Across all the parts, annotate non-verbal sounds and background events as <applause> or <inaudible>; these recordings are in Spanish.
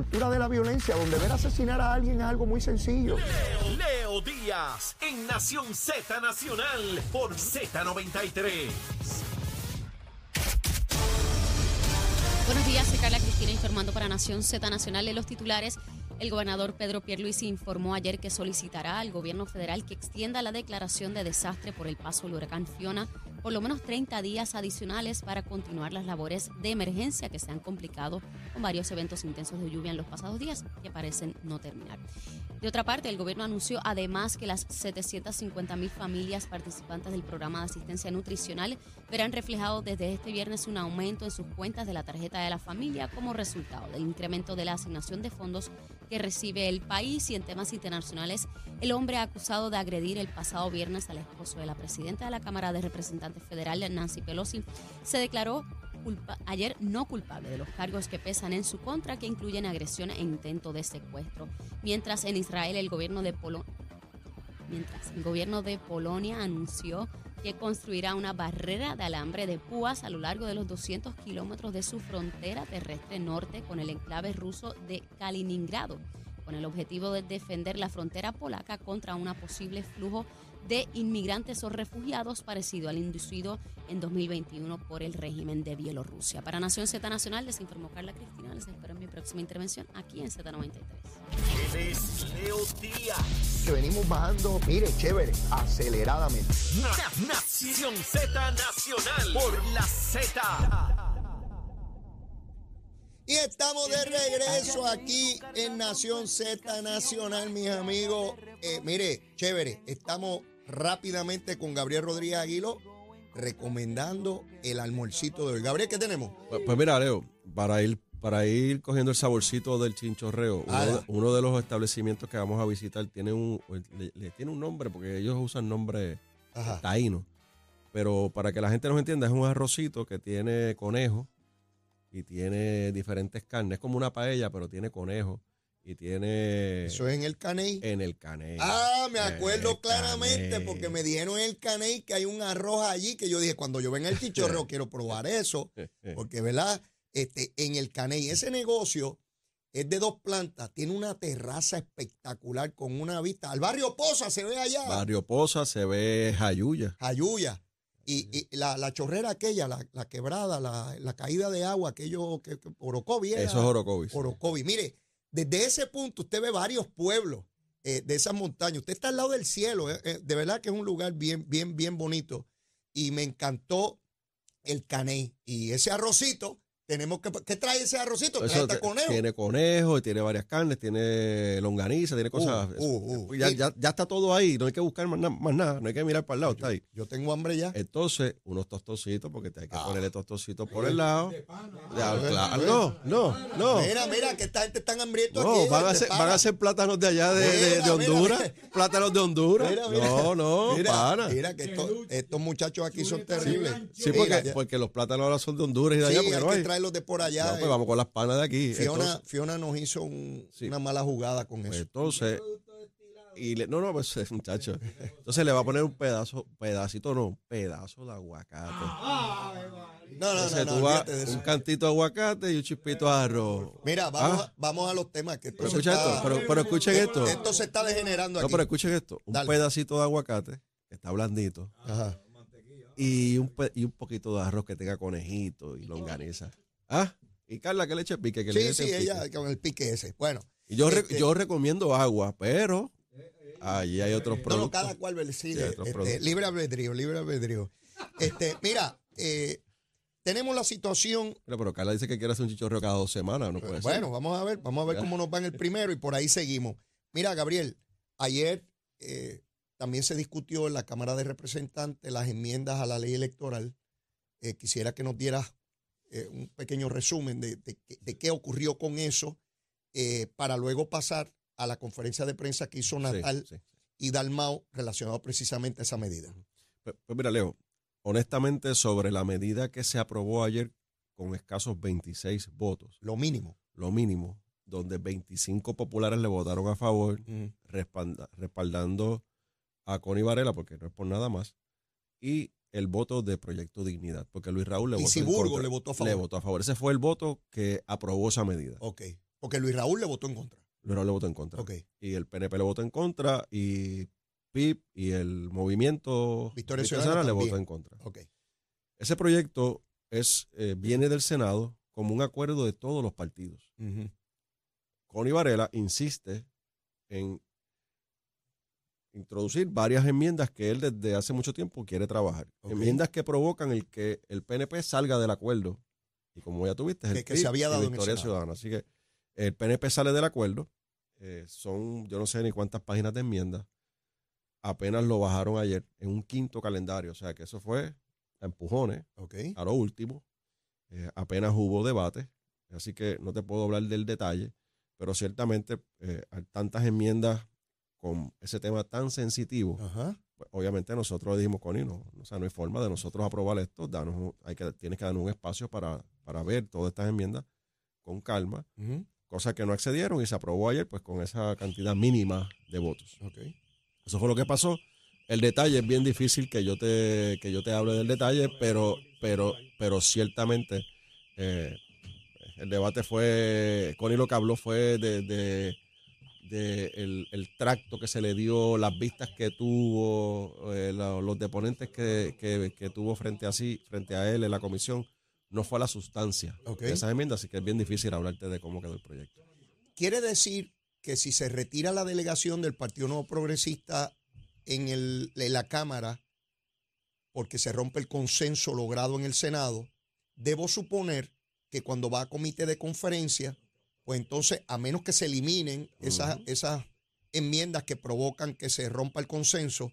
cultura de la violencia, donde ver asesinar a alguien es algo muy sencillo. Leo, Leo Díaz en Nación Z Nacional por Z93. Buenos días, soy Carla Cristina informando para Nación Z Nacional de los titulares. El gobernador Pedro Pierluisi informó ayer que solicitará al gobierno federal que extienda la declaración de desastre por el paso del huracán Fiona por lo menos 30 días adicionales para continuar las labores de emergencia que se han complicado con varios eventos intensos de lluvia en los pasados días que parecen no terminar. De otra parte, el gobierno anunció además que las 750 mil familias participantes del programa de asistencia nutricional verán reflejado desde este viernes un aumento en sus cuentas de la tarjeta de la familia como resultado del incremento de la asignación de fondos que recibe el país y en temas internacionales, el hombre acusado de agredir el pasado viernes al esposo de la presidenta de la Cámara de Representantes Federal, Nancy Pelosi, se declaró ayer no culpable de los cargos que pesan en su contra, que incluyen agresión e intento de secuestro. Mientras en Israel el gobierno de el gobierno de Polonia anunció que construirá una barrera de alambre de púas a lo largo de los 200 kilómetros de su frontera terrestre norte con el enclave ruso de Kaliningrado, con el objetivo de defender la frontera polaca contra un posible flujo de inmigrantes o refugiados parecido al inducido en 2021 por el régimen de Bielorrusia. Para Nación Z Nacional les informó Carla Cristina. Les espero en mi próxima intervención aquí en Z93. Leo Díaz. Que venimos bajando, mire, chévere, aceleradamente. Nación Z Nacional por la Z. Y estamos de regreso aquí en Nación Z Nacional, mis amigos. Eh, mire, chévere, estamos rápidamente con Gabriel Rodríguez Aguilo recomendando el almuercito de hoy. Gabriel, ¿qué tenemos? Pues, pues mira, Leo, para ir, para ir cogiendo el saborcito del chinchorreo, uno, de, los establecimientos que vamos a visitar tiene un, le, tiene un nombre, porque ellos usan nombre taíno. Pero para que la gente nos entienda, es un arrocito que tiene conejo y tiene diferentes carnes. Es como una paella, pero tiene conejo y tiene... ¿Eso es en el Caney? En el Caney. Ah, me acuerdo claramente porque me dijeron en el Caney que hay un arroz allí que yo dije, cuando yo venga el chichorreo <laughs> quiero probar eso, porque, ¿verdad? Este, en el Caney, ese negocio es de dos plantas, tiene una terraza espectacular con una vista. Al barrio Poza se ve allá. Barrio Poza se ve Jayuya. Jayuya. Y, la, chorrera aquella, la, quebrada, la, caída de agua, aquello que, que Orocovi Eso es Orocovi. Orocovi. Mire, desde ese punto usted ve varios pueblos eh, de esas montañas. Usted está al lado del cielo. Eh, eh, de verdad que es un lugar bien, bien, bien bonito. Y me encantó el caney. Y ese arrocito tenemos que. ¿Qué trae ese arrocito? Trae conejo. Tiene conejo, tiene varias carnes, tiene longaniza, tiene cosas. Uh, uh, uh. ya, ya, está todo ahí, no hay que buscar más, nada, no hay que mirar para el lado, está ahí. Yo tengo hambre ya. Entonces, unos tostocitos, porque te hay que ah. ponerle tostocitos por el lado. claro, no, no, no. Mira, mira, que esta gente está hambriento no, Van a, ser, van a ser plátanos de allá de, de, Honduras. plátanos de Honduras. no, no, para. Mira, que estos muchachos aquí son terribles. Sí, porque, porque los plátanos ahora son de Honduras y de allá, porque no hay los de por allá. pues vamos con las panas de aquí. Fiona, Fiona nos hizo una mala jugada con pues eso. Entonces, y no, no, pues <laughs> muchacho. Entonces le va a poner un pedazo, pedacito, no, un pedazo de aguacate. No, no, no, no, un cantito de aguacate y un chispito de arroz. Mira, vamos, ¿Ah? vamos a los temas. Que pero, escucha esto, pero, pero, escuchen esto. Esto se está degenerando aquí. No, pero escuchen esto. Un pedacito de aguacate que está blandito. Ajá. Y un, y un poquito de arroz que tenga conejito y longaniza. ¿Ah? Y Carla, que le eche pique. Que sí, le sí, ella con el pique ese. Bueno. Y yo, este yo recomiendo agua, pero allí hay otros productos. No, cada cual decide. Este, libre albedrío, libre albedrío. Este, mira, eh, tenemos la situación. Pero, pero, Carla dice que quiere hacer un chichorreo cada dos semanas, no puede Bueno, vamos a ver, vamos a ver cómo nos va en el primero y por ahí seguimos. Mira, Gabriel, ayer eh, también se discutió en la Cámara de Representantes las enmiendas a la ley electoral. Eh, quisiera que nos dieras eh, un pequeño resumen de, qué ocurrió con eso, eh, para luego pasar a la conferencia de prensa que hizo Natal y Dalmao relacionado precisamente a esa medida. Pues, pues, mira, Leo, honestamente sobre la medida que se aprobó ayer con escasos 26 votos. Lo mínimo. Lo mínimo, donde 25 populares le votaron a favor, respaldando a Connie Varela, porque no es por nada más, y el voto de Proyecto Dignidad, porque Luis Raúl le, votó, le votó a favor. Le votó a favor. Ese fue el voto que aprobó esa medida. Ok. Porque Luis Raúl le votó en contra. Luis Raúl le votó en contra. Ok. Y el PNP le votó en contra y PIP y el movimiento Victoria Ciudadana le votó en contra. Ok. Ese proyecto es, eh, viene del Senado como un acuerdo de todos los partidos. Ujú. Connie Varela insiste en introducir varias enmiendas que él desde hace mucho tiempo quiere trabajar. Enmiendas que provocan el que el PNP salga del acuerdo. Y como ya tuviste, es el Que- PIB se había dado en Victoria. Ciudadana. Así que el PNP sale del acuerdo. eh, son, yo no sé ni cuántas páginas de enmiendas. Apenas lo bajaron ayer en un quinto calendario. O sea que eso fue a empujones a lo último. eh, apenas hubo debate, así que no te puedo hablar del detalle, pero ciertamente eh, hay tantas enmiendas con ese tema tan sensitivo, Ajá. pues, obviamente nosotros dijimos, Connie, no, o sea, no hay forma de nosotros aprobar esto, danos, hay que, tienes que darnos un espacio para, para ver todas estas enmiendas con calma, Ujú. cosa que no accedieron y se aprobó ayer pues con esa cantidad mínima de votos. Ok. Eso fue lo que pasó. El detalle es bien difícil que yo te, que yo te hable del detalle, pero, pero, pero ciertamente eh, el debate fue, Connie lo que habló fue de, de- de el, el tracto que se le dio, las vistas que tuvo, eh, la- los deponentes que, que- que tuvo frente a sí, frente a él en la comisión, no fue la sustancia de esas enmiendas, así que es bien difícil hablarte de cómo quedó el proyecto. Quiere decir que si se retira la delegación del Partido Nuevo Progresista en, el, en la Cámara, porque se rompe el consenso logrado en el Senado, debo suponer que cuando va a comité de conferencia, pues entonces, a menos que se eliminen esas, esas enmiendas que provocan que se rompa el consenso,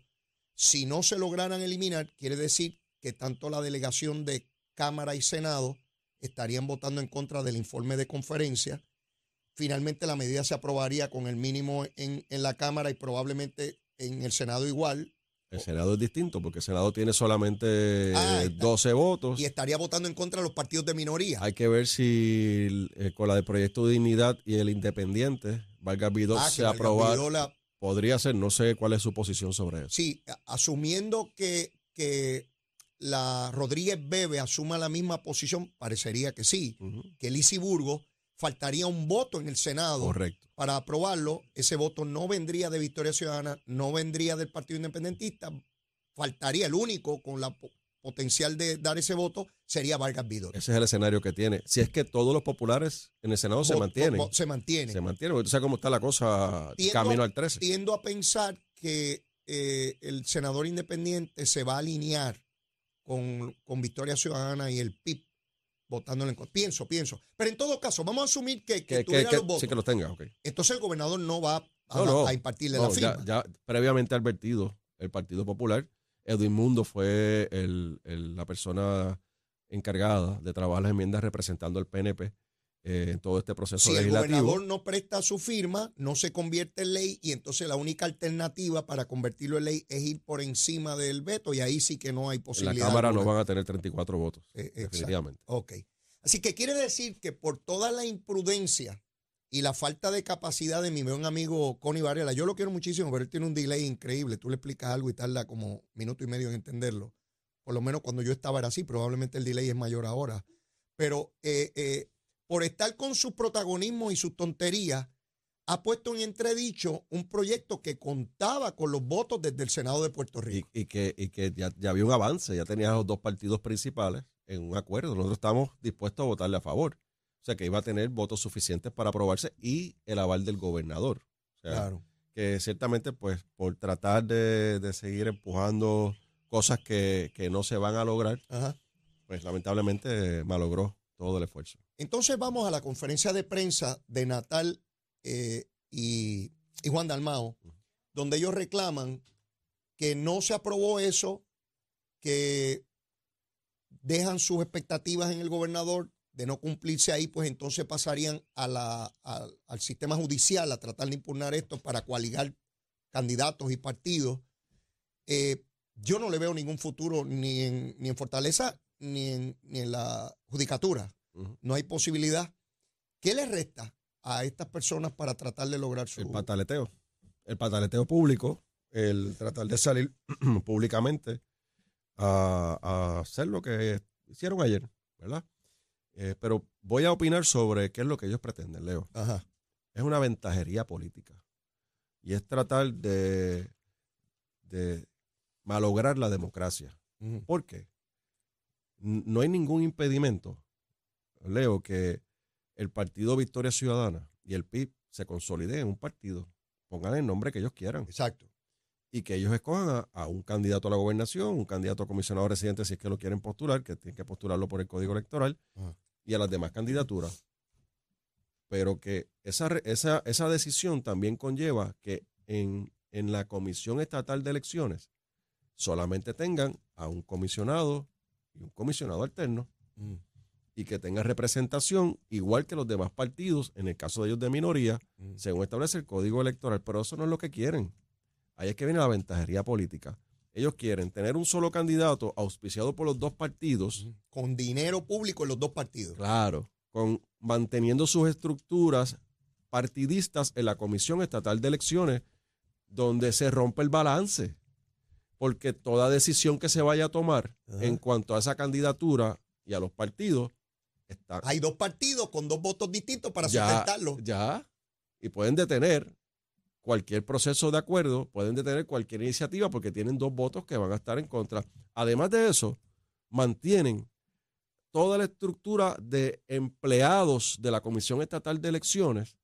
si no se lograran eliminar, quiere decir que tanto la delegación de Cámara y Senado estarían votando en contra del informe de conferencia. Finalmente la medida se aprobaría con el mínimo en, en la Cámara y probablemente en el Senado igual. El Senado es distinto porque el Senado tiene solamente Ah, eh, está. 12 votos. Y estaría votando en contra de los partidos de minoría. Hay que ver si eh, con la del Proyecto de Dignidad y el Independiente, Vargas Vidal Ah, se Vargas aprobar. Vidal la- Podría ser, no sé cuál es su posición sobre eso. Sí, asumiendo que, que la Rodríguez Bebe asuma la misma posición, parecería que sí, que Lizy Burgo faltaría un voto en el Senado Correcto. para aprobarlo. Ese voto no vendría de Victoria Ciudadana, no vendría del Partido Independentista. Faltaría el único con la po- potencial de dar ese voto sería Vargas Vidal. Ese es el escenario que tiene. Si es que todos los populares en el Senado se Vo- mantienen. vo- Se mantienen. Se mantienen. porque Tú sabes cómo está la cosa Tiendo- camino al 13. Tiendo a pensar que eh, el senador independiente se va a alinear con, con Victoria Ciudadana y el PIB votándole en contra. Pienso, pienso. Pero en todo caso, vamos a asumir que, que Que, tuviera que- los votos. sí que los tenga, ok. Entonces el gobernador no va a, No, no. a impartirle No, la ya, firma. ya previamente advertido el Partido Popular, Edwin Mundo fue el- el- la persona encargada de trabajar las enmiendas representando al PNP eh, en todo este proceso si el legislativo. gobernador no presta su firma, no se convierte en ley y entonces la única alternativa para convertirlo en ley es ir por encima del veto y ahí sí que no hay en la posibilidad. Cámara no van a tener 34 votos, Eh, definitivamente. Ok. Así que quiere decir que por toda la imprudencia y la falta de capacidad de mi buen amigo Connie Varela, yo lo quiero muchísimo, pero él tiene un delay increíble. Tú le explicas algo y tarda como minuto y medio en entenderlo. Por lo menos cuando yo estaba era así, probablemente el delay es mayor ahora. Pero eh, eh, por estar con su protagonismo y sus tonterías, ha puesto en entredicho un proyecto que contaba con los votos desde el Senado de Puerto Rico. y que, y que ya, ya había un avance, ya tenías los dos partidos principales en un acuerdo. Nosotros estamos dispuestos a votarle a favor. O sea que iba a tener votos suficientes para aprobarse y el aval del gobernador. O sea, Claro. que ciertamente, pues, por tratar de, de seguir empujando cosas que, que no se van a lograr, Ajá. pues lamentablemente malogró todo el esfuerzo. Entonces vamos a la conferencia de prensa de Natal eh, y, y Juan Dalmao, donde ellos reclaman que no se aprobó eso, que dejan sus expectativas en el gobernador de no cumplirse ahí, pues entonces pasarían a la, a- al sistema judicial a tratar de impugnar esto para coaligar candidatos y partidos. Eh, yo no le veo ningún futuro ni en, ni en Fortaleza ni en, ni en la judicatura. No hay posibilidad. ¿Qué le resta a estas personas para tratar de lograr su... El pataleteo. El pataleteo público, el tratar de salir <clears throat> públicamente a, a hacer lo que hicieron ayer, ¿verdad? Eh, pero voy a opinar sobre qué es lo que ellos pretenden, Leo. Ajá. Es una ventajería política. Y es tratar de, de malograr la democracia. ¿Por qué? No hay ningún impedimento, Leo, que el Partido Victoria Ciudadana y el PIB se consoliden en un partido, pongan el nombre que ellos quieran. Exacto. Y que ellos escojan a, un candidato a la gobernación, un candidato a comisionado residente si es que lo quieren postular, que tienen que postularlo por el código electoral, y a las demás candidaturas. Pero que esa, esa, esa decisión también conlleva que en, en la Comisión Estatal de Elecciones solamente tengan a un comisionado y un comisionado alterno mm. Y que tenga representación igual que los demás partidos, en el caso de ellos de minoría, mm. según establece el código electoral. Pero eso no es lo que quieren. Ahí es que viene la ventajería política. Ellos quieren tener un solo candidato auspiciado por los dos partidos. Con dinero público en los dos partidos. Claro, con manteniendo sus estructuras partidistas en la Comisión Estatal de Elecciones, donde se rompe el balance porque toda decisión que se vaya a tomar en cuanto a esa candidatura y a los partidos está. Hay dos partidos con dos votos distintos para sustentarlo. Ya. Y pueden detener cualquier proceso de acuerdo, pueden detener cualquier iniciativa porque tienen dos votos que van a estar en contra. Además de eso, mantienen toda la estructura de empleados de la Comisión Estatal de Elecciones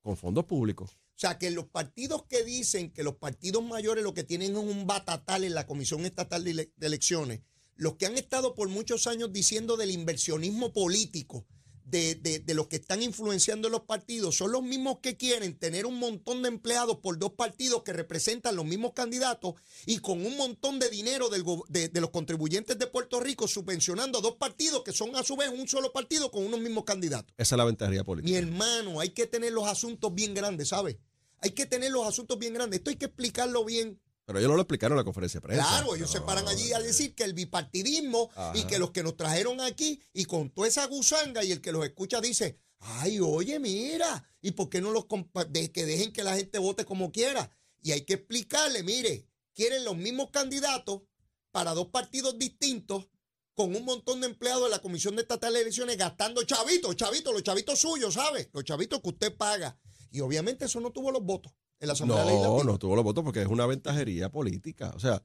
con fondos públicos. O sea, que los partidos que dicen que los partidos mayores lo que tienen es un batatal en la Comisión Estatal de, Elecciones, los que han estado por muchos años diciendo del inversionismo político, de, de, los que están influenciando los partidos son los mismos que quieren tener un montón de empleados por dos partidos que representan los mismos candidatos y con un montón de dinero de, de, los contribuyentes de Puerto Rico subvencionando a dos partidos que son a su vez un solo partido con unos mismos candidatos. Esa es la ventaja política. Mi hermano, hay que tener los asuntos bien grandes, ¿sabes? Hay que tener los asuntos bien grandes. Esto hay que explicarlo bien pero ellos no lo explicaron en la conferencia de prensa. Claro, ellos se paran allí a decir que el bipartidismo y que los que nos trajeron aquí y con toda esa gusanga y el que los escucha dice, ay, oye, mira, ¿y por qué no los de que dejen que la gente vote como quiera? Y hay que explicarle, mire, quieren los mismos candidatos para dos partidos distintos con un montón de empleados de la Comisión de Estatal de Elecciones gastando chavitos, chavitos, los chavitos suyos, ¿sabe? Los chavitos que usted paga. Y obviamente eso no tuvo los votos en la Asamblea No, no tuvo los votos porque es una ventajería política. O sea,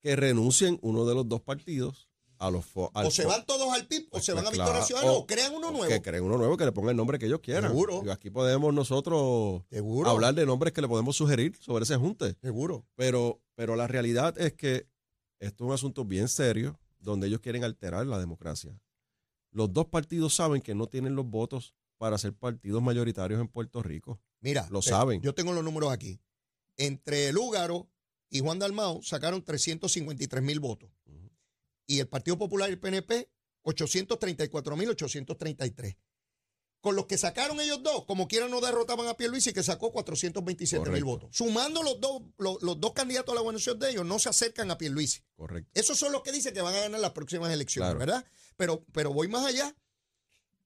que renuncien uno de los dos partidos a los O se van todos al PIB, o se van a Victoria Ciudadana, o, crean uno nuevo. Que creen uno nuevo que le ponga el nombre que ellos quieran. Seguro. Y aquí podemos nosotros hablar de nombres que le podemos sugerir sobre ese junte. Seguro. Pero, pero la realidad es que esto es un asunto bien serio donde ellos quieren alterar la democracia. Los dos partidos saben que no tienen los votos para ser partidos mayoritarios en Puerto Rico. Mira, lo saben. Yo tengo los números aquí. Entre Lúgaro y Juan Dalmao sacaron 353 mil votos. Y el Partido Popular y el PNP, 834 mil 833. Con los que sacaron ellos dos, como quiera no derrotaban a Pierluisi, que sacó 427 mil votos. Sumando los dos, los, dos candidatos a la gobernación de ellos, no se acercan a Pierluisi. Correcto. Esos son los que dicen que van a ganar las próximas elecciones, ¿verdad? Pero, pero voy más allá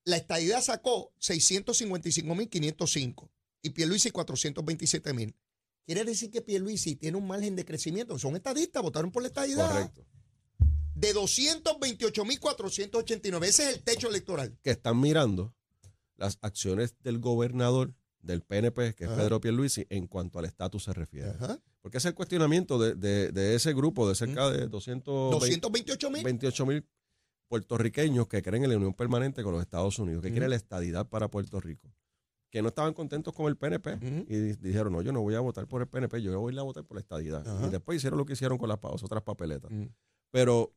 la estadidad sacó 655.505 y Pierluisi 427.000. Quiere decir que Pierluisi tiene un margen de crecimiento. Son estadistas, votaron por la estadidad. Correcto. De 228.489. Ese es el techo electoral. Que están mirando las acciones del gobernador del PNP, que es Pedro Pierluisi, en cuanto al estatus se refiere. Porque es el cuestionamiento de, ese grupo de cerca de 228 mil puertorriqueños que creen en la unión permanente con los Estados Unidos, que quieren la estadidad para Puerto Rico, que no estaban contentos con el PNP y dijeron, no, yo no voy a votar por el PNP, yo voy a ir a votar por la estadidad. Y después hicieron lo que hicieron con las otras papeletas. Pero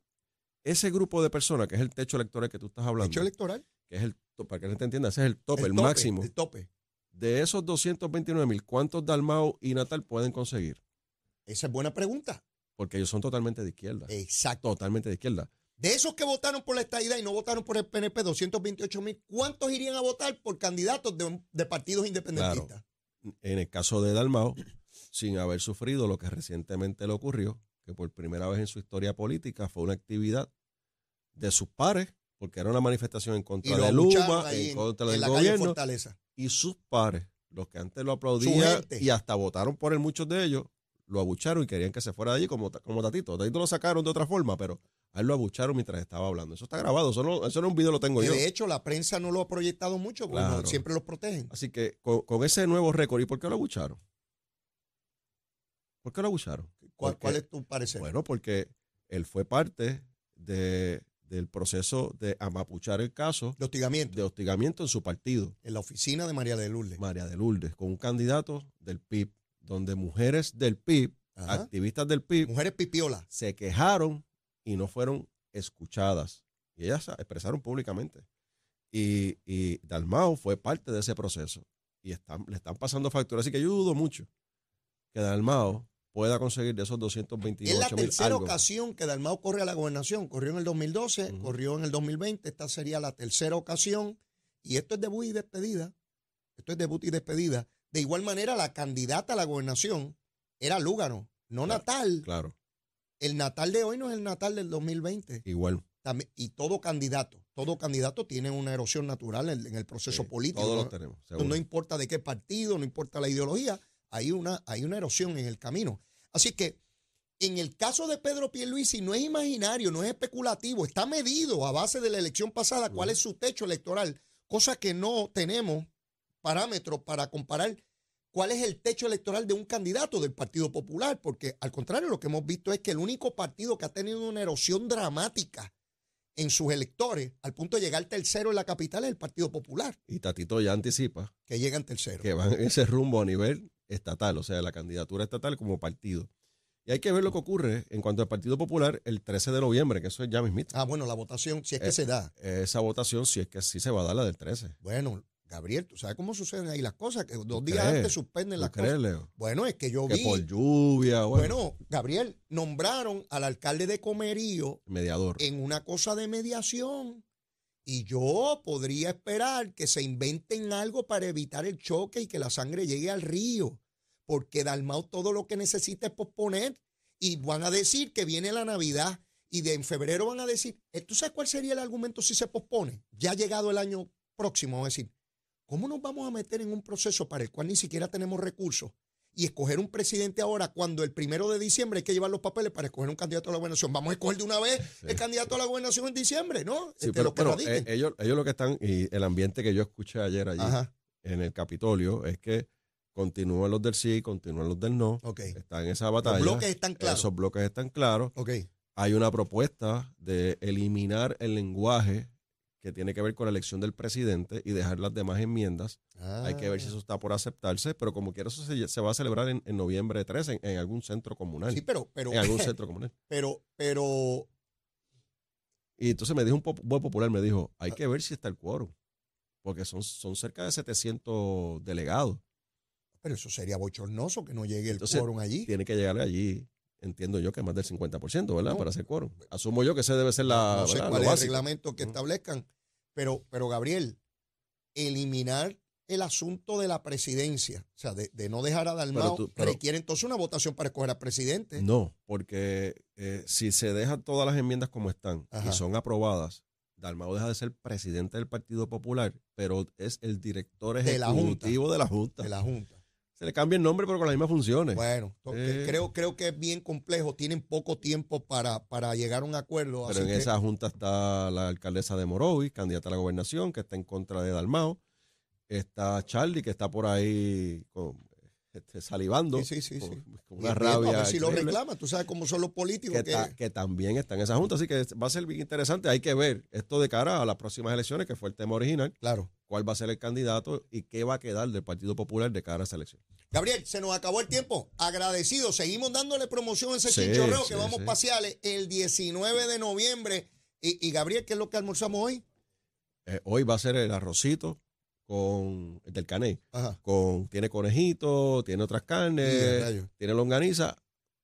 ese grupo de personas, que es el techo electoral que tú estás hablando. ¿Techo electoral? Que es el, para que no te entienda, ese es el tope, el, máximo. El tope. De esos 229 mil, ¿cuántos Dalmao y Natal pueden conseguir? Esa es buena pregunta. Porque ellos son totalmente de izquierda. Exacto. Totalmente de izquierda. De esos que votaron por la estadidad y no votaron por el PNP, 228 mil, ¿cuántos irían a votar por candidatos de, partidos independentistas? En el caso de Dalmao, sin haber sufrido lo que recientemente le ocurrió, que por primera vez en su historia política fue una actividad de sus pares, porque era una manifestación en contra de Luma, en contra del gobierno. Y sus pares, los que antes lo aplaudían y hasta votaron por él, muchos de ellos, lo abucharon y querían que se fuera de allí como, como Tatito. Tatito lo sacaron de otra forma, pero A él lo abucharon mientras estaba hablando. Eso está grabado, eso no, eso no es un video, lo tengo yo. De hecho, la prensa no lo ha proyectado mucho, porque siempre los protegen. Así que con, ese nuevo récord, ¿y por qué lo abucharon? ¿Por qué lo abucharon? ¿Cuál, ¿Cuál, es tu parecer? Bueno, porque él fue parte de, del proceso de amapuchar el caso. De hostigamiento. De hostigamiento en su partido. En la oficina de María de Lourdes. María de Lourdes, con un candidato del PIB, donde mujeres del PIB, activistas del PIB. Mujeres pipiolas. Se quejaron y no fueron escuchadas. Y ellas expresaron públicamente. Y, y Dalmao fue parte de ese proceso. Y están, le están pasando facturas. Así que yo dudo mucho que Dalmao pueda conseguir de esos 228 Es la tercera ocasión que Dalmau corre a la gobernación. Corrió en el 2012, corrió en el 2020. Esta sería la tercera ocasión. Y esto es debut y despedida. Esto es debut y despedida. De igual manera, la candidata a la gobernación era Lúgaro, no Natal. Claro. El Natal de hoy no es el Natal del 2020. Igual. También, y todo candidato, todo candidato tiene una erosión natural en, el proceso político. Todos lo tenemos. No importa de qué partido, no importa la ideología, hay una, hay una erosión en el camino. Así que en el caso de Pedro Pierluisi no es imaginario, no es especulativo, está medido a base de la elección pasada cuál es su techo electoral, cosa que no tenemos parámetros para comparar cuál es el techo electoral de un candidato del Partido Popular, porque al contrario lo que hemos visto es que el único partido que ha tenido una erosión dramática en sus electores, al punto de llegar tercero en la capital, es el Partido Popular. Y Tatito ya anticipa. Que llegan tercero. Que van en ese rumbo a nivel estatal, o sea, la candidatura estatal como partido. Y hay que ver lo que ocurre en cuanto al Partido Popular el 13 de noviembre, que eso es ya mismito. Ah, bueno, la votación, si es que eh, se da. Esa votación, si es que sí se va a dar la del 13. Bueno, Gabriel, ¿tú sabes cómo suceden ahí las cosas? Que dos días antes suspenden las cosas. Leo? Bueno, es que yo que vi. por lluvia. Bueno. bueno. Gabriel, nombraron al alcalde de Comerío. Mediador. En una cosa de mediación. Y yo podría esperar que se inventen algo para evitar el choque y que la sangre llegue al río. Porque Dalmau todo lo que necesita es posponer. Y van a decir que viene la Navidad. Y de en febrero van a decir, eh, ¿tú sabes cuál sería el argumento si se pospone? Ya ha llegado el año próximo, vamos a decir, ¿cómo nos vamos a meter en un proceso para el cual ni siquiera tenemos recursos? y escoger un presidente ahora cuando el primero de diciembre hay que llevar los papeles para escoger un candidato a la gobernación. Vamos a escoger de una vez el candidato a la gobernación en diciembre, ¿no? Sí, este, pero, eh, ellos, ellos lo que están, y el ambiente que yo escuché ayer allí en el Capitolio es que continúan los del sí, continúan los del no. Están en esa batalla. Los bloques están claros. Esos bloques están claros. Hay una propuesta de eliminar el lenguaje que tiene que ver con la elección del presidente y dejar las demás enmiendas. Hay que ver si ah. eso está por aceptarse, pero como quiera eso se, va a celebrar en, noviembre 13 en, algún centro comunal. Sí, pero... pero en algún centro comunal. <laughs> Pero, pero... Y entonces me dijo un buen popular, me dijo, hay que ver si está el quórum, porque son, son cerca de 700 delegados. Pero eso sería bochornoso que no llegue el quórum allí. Tiene que llegar allí entiendo yo que más del 50%, ¿verdad? Para hacer quórum. Asumo yo que ese debe ser la. No sé cuál es el reglamento que establezcan, pero, pero Gabriel, eliminar el asunto de la presidencia, o sea, de, no dejar a Dalmau, requiere entonces una votación para escoger al presidente. No, porque eh, si se dejan todas las enmiendas como están y son aprobadas, Dalmau deja de ser presidente del Partido Popular, pero es el director ejecutivo de la Junta. De la Junta. Se le cambia el nombre, pero con las mismas funciones. Bueno, eh. creo, creo que es bien complejo. Tienen poco tiempo para, para llegar a un acuerdo. Pero en esa junta está la alcaldesa de Morovis, candidata a la gobernación, que está en contra de Dalmao. Está Charlie, que está por ahí este, salivando. Sí, sí, sí. <laughs> Con, una rabia. si lo reclama, tú sabes cómo son los políticos. Que, que... también están en esa junta. Así que va a ser bien interesante. Hay que ver esto de cara a las próximas elecciones, que fue el tema original. Claro cuál va a ser el candidato y qué va a quedar del Partido Popular de cara a esa elección. Gabriel, se nos acabó el tiempo. Agradecido. Seguimos dándole promoción a ese chinchorreo que vamos paseales el 19 de noviembre. Y, Gabriel, ¿qué es lo que almorzamos hoy? Eh, hoy va a ser el arrocito con el del cané. Con, tiene conejito, tiene otras carnes, tiene longaniza,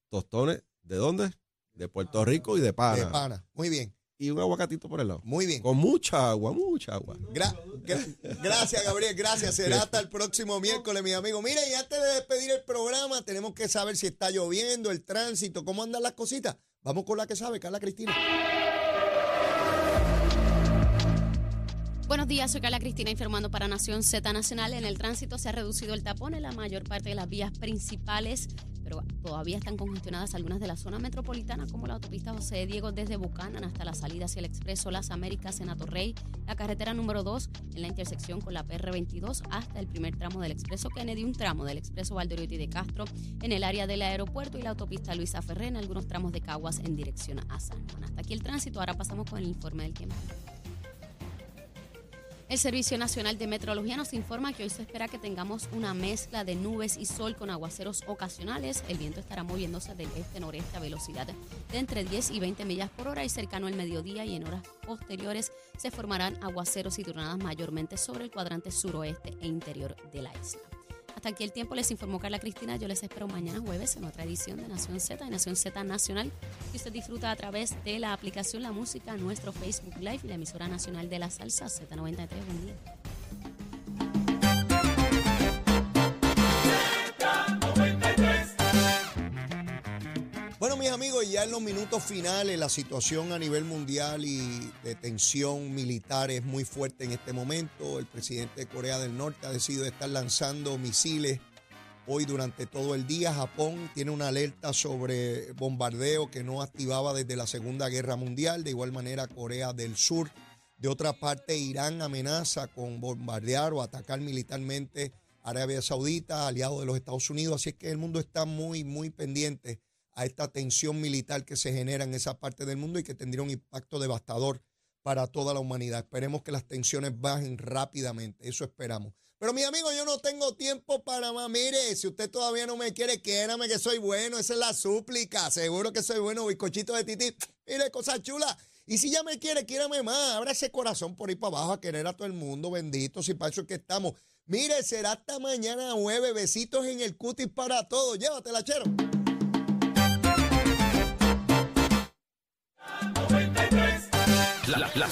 tostones. ¿De dónde? De Puerto Rico y de pana. De pana. Muy bien y un aguacatito por el lado. Muy bien. Con mucha agua, mucha agua. gracias, Gabriel, gracias. Será hasta el próximo miércoles, mi amigo. Mire, y antes de despedir el programa, tenemos que saber si está lloviendo, el tránsito, cómo andan las cositas. Vamos con la que sabe, Carla Cristina. Buenos días, soy Carla Cristina informando para Nación Z Nacional. En el tránsito se ha reducido el tapón en la mayor parte de las vías principales, pero todavía están congestionadas algunas de la zona metropolitana, como la autopista José Diego desde Bucanan hasta la salida hacia el Expreso Las Américas en Atorrey, la carretera número 2 en la intersección con la PR22 hasta el primer tramo del Expreso Kennedy, un tramo del Expreso Valdoriotti de Castro en el área del aeropuerto y la autopista Luisa Ferré en algunos tramos de Caguas en dirección a San Juan. Hasta aquí el tránsito, ahora pasamos con el informe del tiempo. El Servicio Nacional de Meteorología nos informa que hoy se espera que tengamos una mezcla de nubes y sol con aguaceros ocasionales. El viento estará moviéndose del este-noreste a velocidad de entre 10 y 20 millas por hora y cercano al mediodía y en horas posteriores se formarán aguaceros y tornadas mayormente sobre el cuadrante suroeste e interior de la isla. Hasta aquí el tiempo les informó Carla Cristina. Yo les espero mañana jueves en otra edición de Nación Z y Nación Z Nacional que usted disfruta a través de la aplicación La Música, nuestro Facebook Live y la emisora nacional de la salsa Z93. Buen día. Amigos, ya en los minutos finales la situación a nivel mundial y de tensión militar es muy fuerte en este momento. El presidente de Corea del Norte ha decidido estar lanzando misiles hoy durante todo el día. Japón tiene una alerta sobre bombardeo que no activaba desde la Segunda Guerra Mundial. De igual manera, Corea del Sur. De otra parte, Irán amenaza con bombardear o atacar militarmente Arabia Saudita, aliado de los Estados Unidos. Así es que el mundo está muy, muy pendiente a esta tensión militar que se genera en esa parte del mundo y que tendría un impacto devastador para toda la humanidad. Esperemos que las tensiones bajen rápidamente, eso esperamos. Pero mi amigo, yo no tengo tiempo para más. Mire, si usted todavía no me quiere, quiérame que soy bueno, esa es la súplica. Seguro que soy bueno, bizcochito de tití. Mire, cosa chula. Y si ya me quiere, quiérame más. Abra ese corazón por ahí para abajo a querer a todo el mundo, bendito, si para eso es que estamos. Mire, será hasta mañana nueve. Besitos en el cutis para todos. Llévatela, chero. La, la,